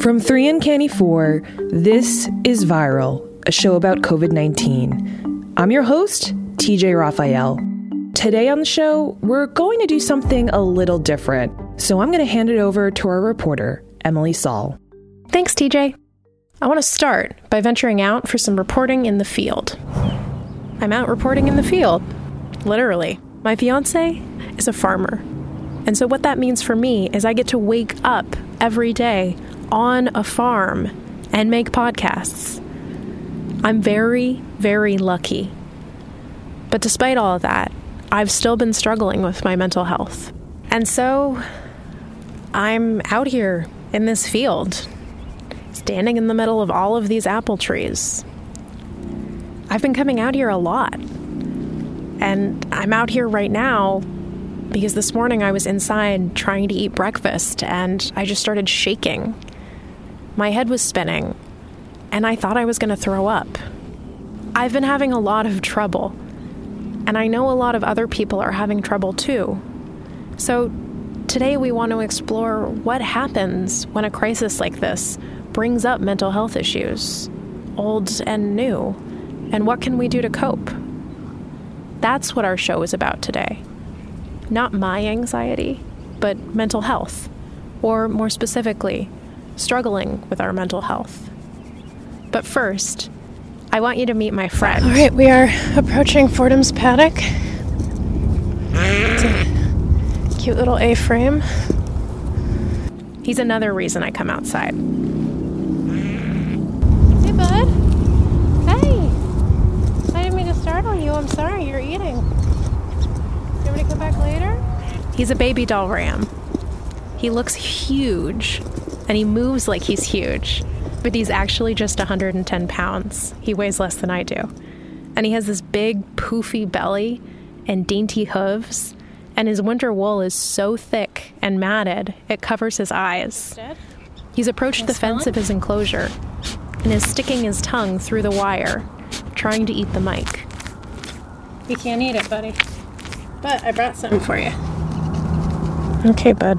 From 3 Uncanny 4, this is Viral, a show about COVID 19. I'm your host, TJ Raphael. Today on the show, we're going to do something a little different, so I'm going to hand it over to our reporter, Emily Saul. Thanks, TJ. I want to start by venturing out for some reporting in the field. I'm out reporting in the field, literally. My fiance is a farmer. And so, what that means for me is I get to wake up every day on a farm and make podcasts. I'm very, very lucky. But despite all of that, I've still been struggling with my mental health. And so I'm out here in this field, standing in the middle of all of these apple trees. I've been coming out here a lot. And I'm out here right now because this morning I was inside trying to eat breakfast and I just started shaking. My head was spinning, and I thought I was going to throw up. I've been having a lot of trouble, and I know a lot of other people are having trouble too. So, today we want to explore what happens when a crisis like this brings up mental health issues, old and new, and what can we do to cope? That's what our show is about today. Not my anxiety, but mental health, or more specifically, struggling with our mental health. But first, I want you to meet my friend. All right, we are approaching Fordham's paddock. It's a cute little A frame. He's another reason I come outside. Hey, bud. Hey. I didn't mean to startle you. I'm sorry. You're eating. You want me to come back later? He's a baby doll ram. He looks huge, and he moves like he's huge, but he's actually just 110 pounds. He weighs less than I do. And he has this big, poofy belly and dainty hooves, and his winter wool is so thick and matted it covers his eyes. He's approached the fence of his enclosure and is sticking his tongue through the wire, trying to eat the mic. You can't eat it, buddy. But I brought something for you. Okay, bud.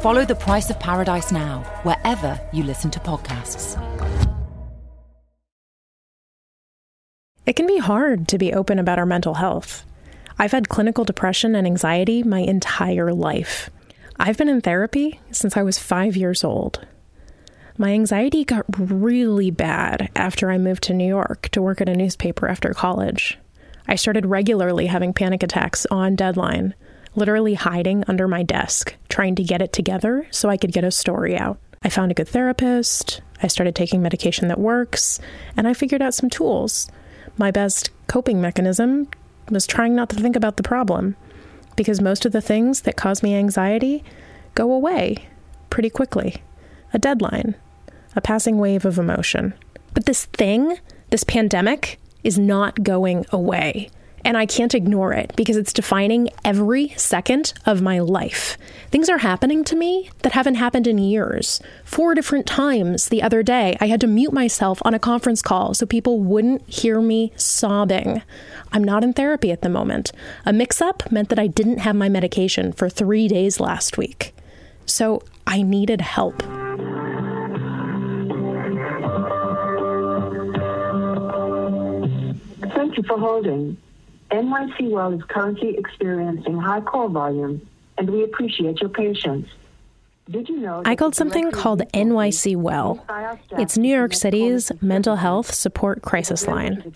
Follow The Price of Paradise now, wherever you listen to podcasts. It can be hard to be open about our mental health. I've had clinical depression and anxiety my entire life. I've been in therapy since I was five years old. My anxiety got really bad after I moved to New York to work at a newspaper after college. I started regularly having panic attacks on deadline, literally hiding under my desk, trying to get it together so I could get a story out. I found a good therapist, I started taking medication that works, and I figured out some tools. My best coping mechanism was trying not to think about the problem, because most of the things that cause me anxiety go away pretty quickly. A deadline, a passing wave of emotion. But this thing, this pandemic, is not going away. And I can't ignore it because it's defining every second of my life. Things are happening to me that haven't happened in years. Four different times the other day, I had to mute myself on a conference call so people wouldn't hear me sobbing. I'm not in therapy at the moment. A mix up meant that I didn't have my medication for three days last week. So I needed help. Thank you for holding. NYC Well is currently experiencing high call volume, and we appreciate your patience. Did you know? I called something called NYC Well. It's New York City's mental health support crisis line.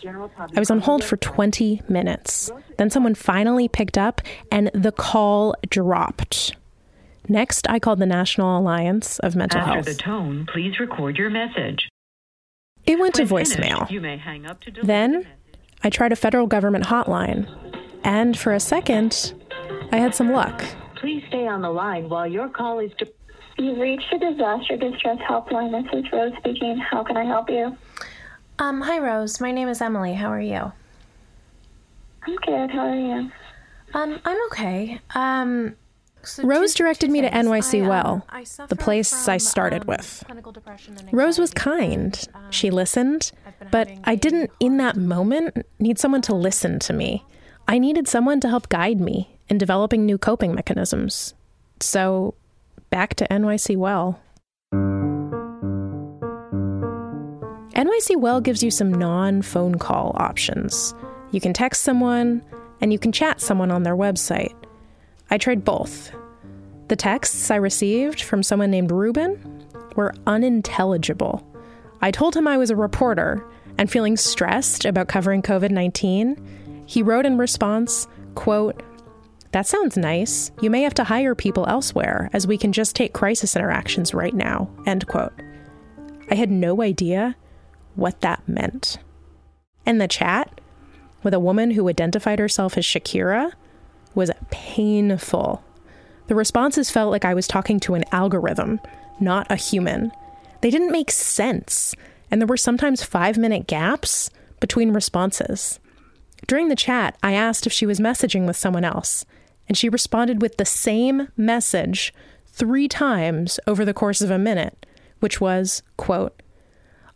I was on hold for 20 minutes. Then someone finally picked up and the call dropped. Next, I called the National Alliance of Mental After Health. the tone, please record your message. It went to voicemail. you may hang up to delete Then the message. I tried a federal government hotline. And for a second, I had some luck. Please stay on the line while your call is. De- You've reached the disaster distress helpline. This is Rose speaking. How can I help you? Um, hi, Rose. My name is Emily. How are you? I'm good. How are you? Um, I'm okay. Um, Rose directed me to NYC um, Well, the place I started um, with. clinical depression and Rose was kind. um, She listened, but I didn't, in that moment, need someone to listen to me. I needed someone to help guide me in developing new coping mechanisms. So, back to NYC Well. NYC Well gives you some non phone call options. You can text someone, and you can chat someone on their website. I tried both. The texts I received from someone named Ruben were unintelligible. I told him I was a reporter and feeling stressed about covering COVID 19. He wrote in response, quote, That sounds nice. You may have to hire people elsewhere, as we can just take crisis interactions right now. End quote. I had no idea what that meant. And the chat with a woman who identified herself as Shakira was painful. The responses felt like I was talking to an algorithm, not a human. They didn't make sense, and there were sometimes five minute gaps between responses. During the chat, I asked if she was messaging with someone else, and she responded with the same message three times over the course of a minute, which was, quote,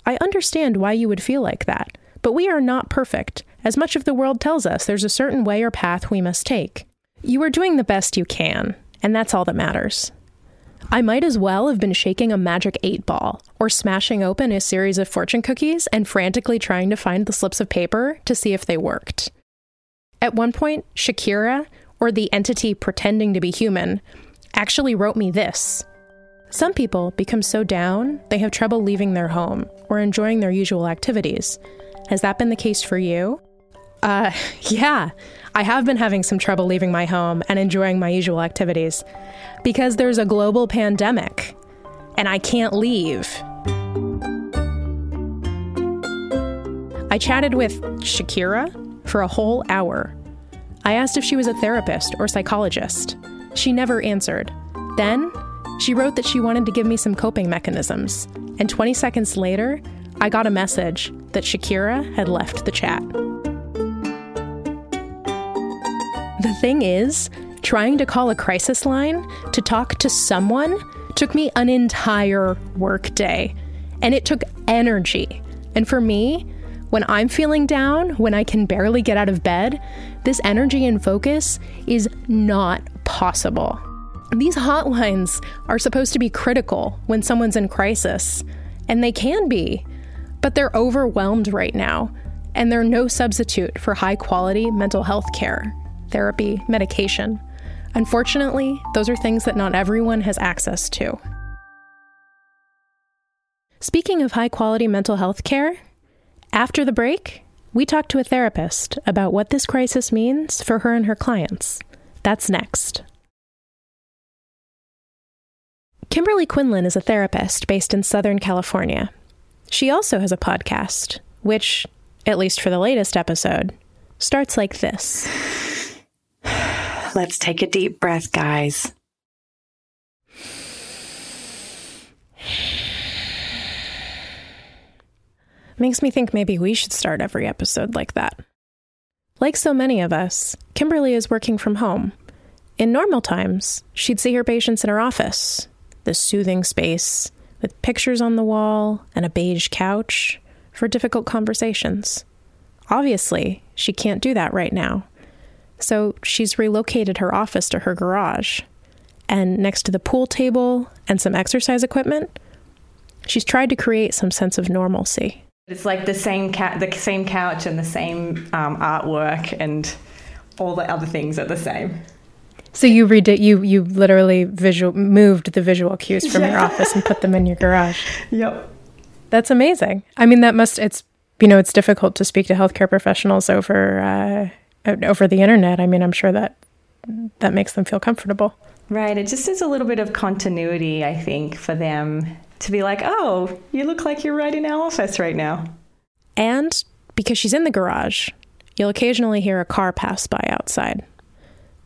I understand why you would feel like that, but we are not perfect. As much of the world tells us, there's a certain way or path we must take. You are doing the best you can, and that's all that matters. I might as well have been shaking a magic eight ball or smashing open a series of fortune cookies and frantically trying to find the slips of paper to see if they worked. At one point, Shakira, or the entity pretending to be human, actually wrote me this. Some people become so down they have trouble leaving their home or enjoying their usual activities. Has that been the case for you? Uh, yeah. I have been having some trouble leaving my home and enjoying my usual activities because there's a global pandemic and I can't leave. I chatted with Shakira for a whole hour. I asked if she was a therapist or psychologist. She never answered. Then, she wrote that she wanted to give me some coping mechanisms, and 20 seconds later, I got a message that Shakira had left the chat. The thing is, trying to call a crisis line to talk to someone took me an entire workday, and it took energy. And for me, when I'm feeling down, when I can barely get out of bed, this energy and focus is not possible. These hotlines are supposed to be critical when someone's in crisis, and they can be, but they're overwhelmed right now, and they're no substitute for high quality mental health care, therapy, medication. Unfortunately, those are things that not everyone has access to. Speaking of high quality mental health care, after the break, we talk to a therapist about what this crisis means for her and her clients. That's next. Kimberly Quinlan is a therapist based in Southern California. She also has a podcast, which, at least for the latest episode, starts like this. Let's take a deep breath, guys. Makes me think maybe we should start every episode like that. Like so many of us, Kimberly is working from home. In normal times, she'd see her patients in her office, the soothing space with pictures on the wall and a beige couch for difficult conversations. Obviously, she can't do that right now. So she's relocated her office to her garage. And next to the pool table and some exercise equipment, she's tried to create some sense of normalcy. It's like the same ca- the same couch and the same um, artwork and all the other things are the same. So you redid you you literally visual moved the visual cues from your office and put them in your garage. Yep. That's amazing. I mean, that must it's you know it's difficult to speak to healthcare professionals over uh, Uh, over the internet. I mean, I'm sure that that makes them feel comfortable. Right. It just is a little bit of continuity, I think, for them to be like, oh, you look like you're right in our office right now. And because she's in the garage, you'll occasionally hear a car pass by outside.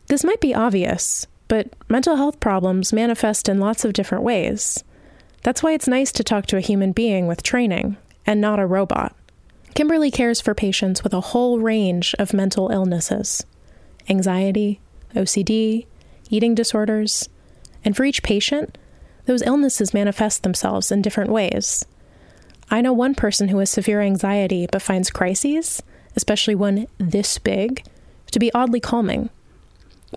This might be obvious, but mental health problems manifest in lots of different ways. That's why it's nice to talk to a human being with training and not a robot. Kimberly cares for patients with a whole range of mental illnesses anxiety, OCD, eating disorders, and for each patient, those illnesses manifest themselves in different ways. I know one person who has severe anxiety but finds crises, especially one this big, to be oddly calming.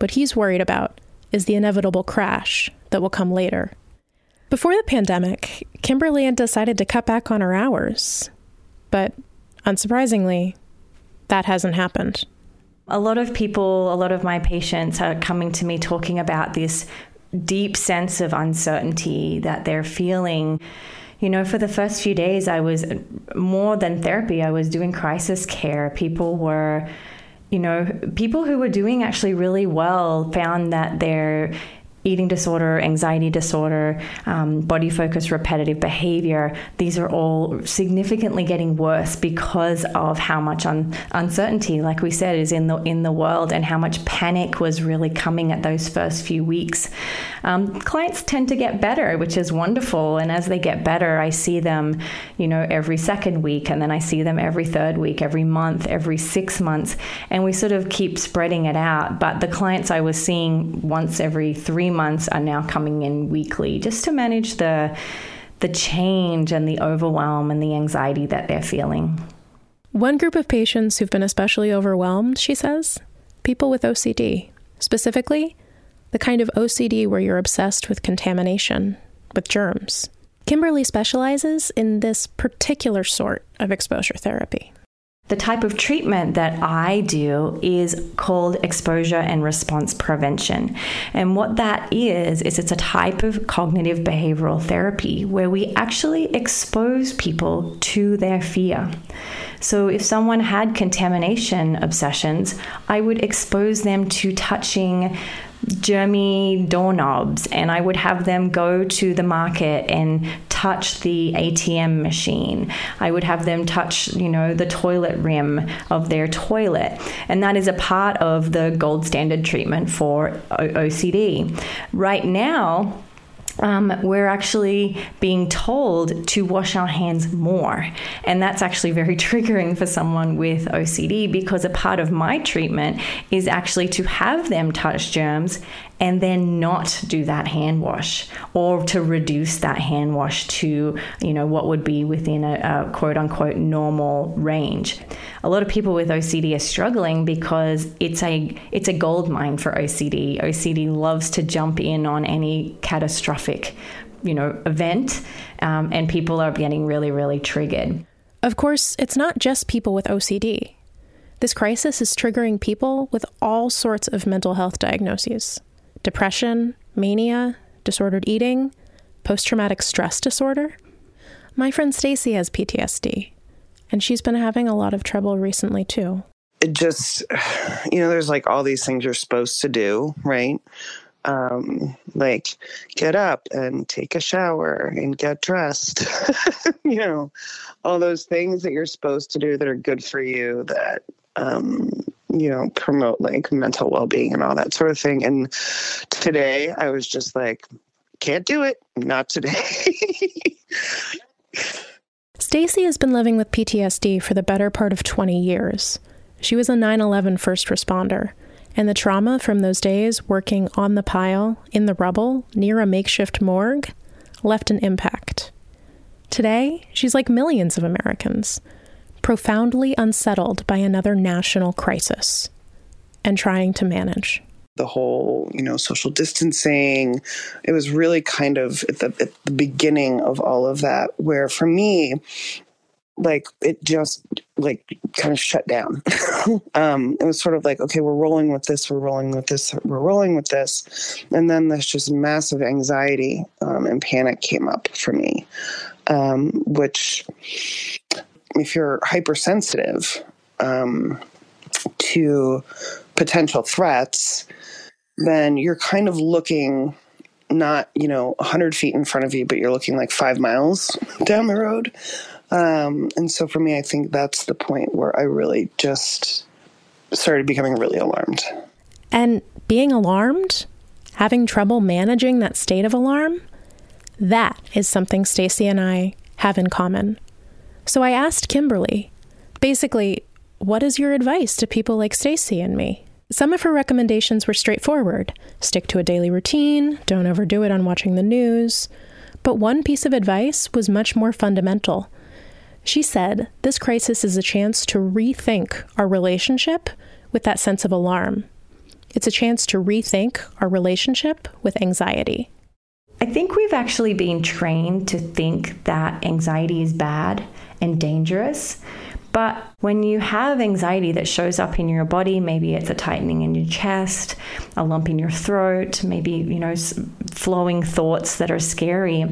What he's worried about is the inevitable crash that will come later. Before the pandemic, Kimberly had decided to cut back on her hours. But unsurprisingly, that hasn't happened. A lot of people, a lot of my patients are coming to me talking about this deep sense of uncertainty that they're feeling. You know, for the first few days, I was more than therapy, I was doing crisis care. People were, you know, people who were doing actually really well found that their eating disorder, anxiety disorder, um, body focused repetitive behavior, these are all significantly getting worse because of how much un- uncertainty, like we said, is in the in the world, and how much panic was really coming at those first few weeks. Um, clients tend to get better, which is wonderful, and as they get better, I see them, you know, every second week, and then I see them every third week, every month, every six months, and we sort of keep spreading it out. But the clients I was seeing once every three months are now coming in weekly just to manage the the change and the overwhelm and the anxiety that they're feeling. One group of patients who've been especially overwhelmed, she says, people with OCD. Specifically, the kind of OCD where you're obsessed with contamination, with germs. Kimberly specializes in this particular sort of exposure therapy. The type of treatment that I do is called exposure and response prevention. And what that is, is it's a type of cognitive behavioral therapy where we actually expose people to their fear. So if someone had contamination obsessions, I would expose them to touching germy doorknobs and I would have them go to the market and touch the ATM machine. I would have them touch, you know, the toilet rim of their toilet. And that is a part of the gold standard treatment for OCD. Right now, um, we're actually being told to wash our hands more. And that's actually very triggering for someone with OCD because a part of my treatment is actually to have them touch germs and then not do that hand wash or to reduce that hand wash to you know what would be within a, a, quote unquote normal range. A lot of people with OCD are struggling because it's a it's a gold mine for OCD OCD loves to jump in on any catastrophic you know event um, and people are getting really really triggered. Of course it's not just people with OCD this crisis is triggering people with all sorts of mental health diagnoses depression, mania, disordered eating, post traumatic stress disorder. My friend Stacy has PTSD, and she's been having a lot of trouble recently too. It just, you know, there's like all these things you're supposed to do, right? Um, like get up and take a shower and get dressed. you know, all those things that you're supposed to do that are good for you that um, you know, promote like mental well being and all that sort of thing. And today I was just like, can't do it. Not today. Stacy has been living with PTSD for the better part of 20 years. She was a 9 11 first responder, and the trauma from those days working on the pile, in the rubble, near a makeshift morgue, left an impact. Today, she's like millions of Americans profoundly unsettled by another national crisis and trying to manage. The whole, you know, social distancing, it was really kind of at the, at the beginning of all of that, where for me, like it just like kind of shut down. um, it was sort of like, okay, we're rolling with this, we're rolling with this, we're rolling with this, and then this just massive anxiety um, and panic came up for me, um, which if you're hypersensitive um, to potential threats, then you're kind of looking not you know 100 feet in front of you but you're looking like five miles down the road um, and so for me i think that's the point where i really just started becoming really alarmed and being alarmed having trouble managing that state of alarm, that is something Stacy and I have in common. So I asked Kimberly, basically, what is your advice to people like Stacy and me? Some of her recommendations were straightforward stick to a daily routine, don't overdo it on watching the news. But one piece of advice was much more fundamental. She said, This crisis is a chance to rethink our relationship with that sense of alarm. It's a chance to rethink our relationship with anxiety. I think we've actually been trained to think that anxiety is bad and dangerous. But when you have anxiety that shows up in your body, maybe it's a tightening in your chest, a lump in your throat, maybe, you know, flowing thoughts that are scary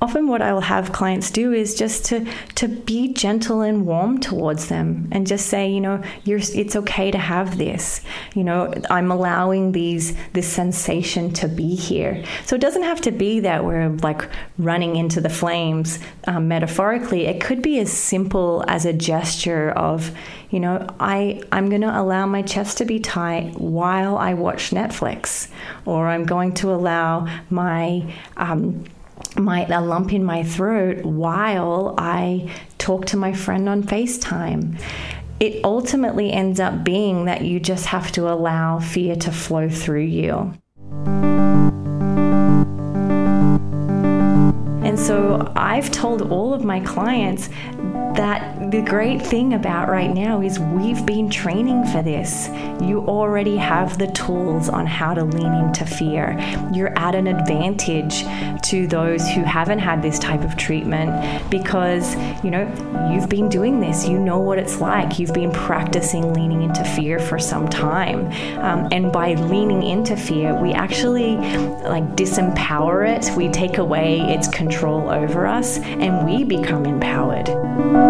often what I'll have clients do is just to to be gentle and warm towards them and just say, you know, it's okay to have this. You know, I'm allowing these this sensation to be here. So it doesn't have to be that we're like running into the flames um, metaphorically. It could be as simple as a gesture of, you know, I I'm going to allow my chest to be tight while I watch Netflix, or I'm going to allow my um, my a lump in my throat while I talk to my friend on FaceTime. It ultimately ends up being that you just have to allow fear to flow through you. And so I've told all of my clients that the great thing about right now is we've been training for this. You already have the tools on how to lean into fear. You're at an advantage to those who haven't had this type of treatment because, you know, you've been doing this. You know what it's like. You've been practicing leaning into fear for some time. Um, and by leaning into fear, we actually like disempower it. We take away its control over us and we become empowered.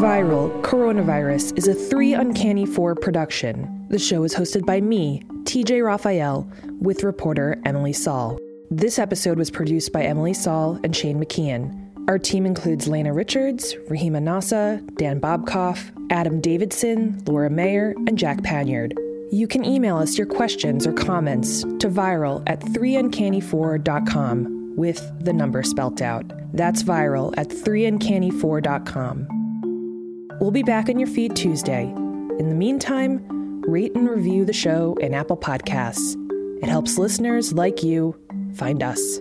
Viral Coronavirus is a 3 Uncanny 4 production. The show is hosted by me, TJ Raphael, with reporter Emily Saul. This episode was produced by Emily Saul and Shane McKeon. Our team includes Lena Richards, Rahima Nasa, Dan Bobkoff, Adam Davidson, Laura Mayer, and Jack Panyard. You can email us your questions or comments to viral at 3uncanny4.com with the number spelt out. That's viral at 3uncanny4.com. We'll be back on your feed Tuesday. In the meantime, rate and review the show in Apple Podcasts. It helps listeners like you find us.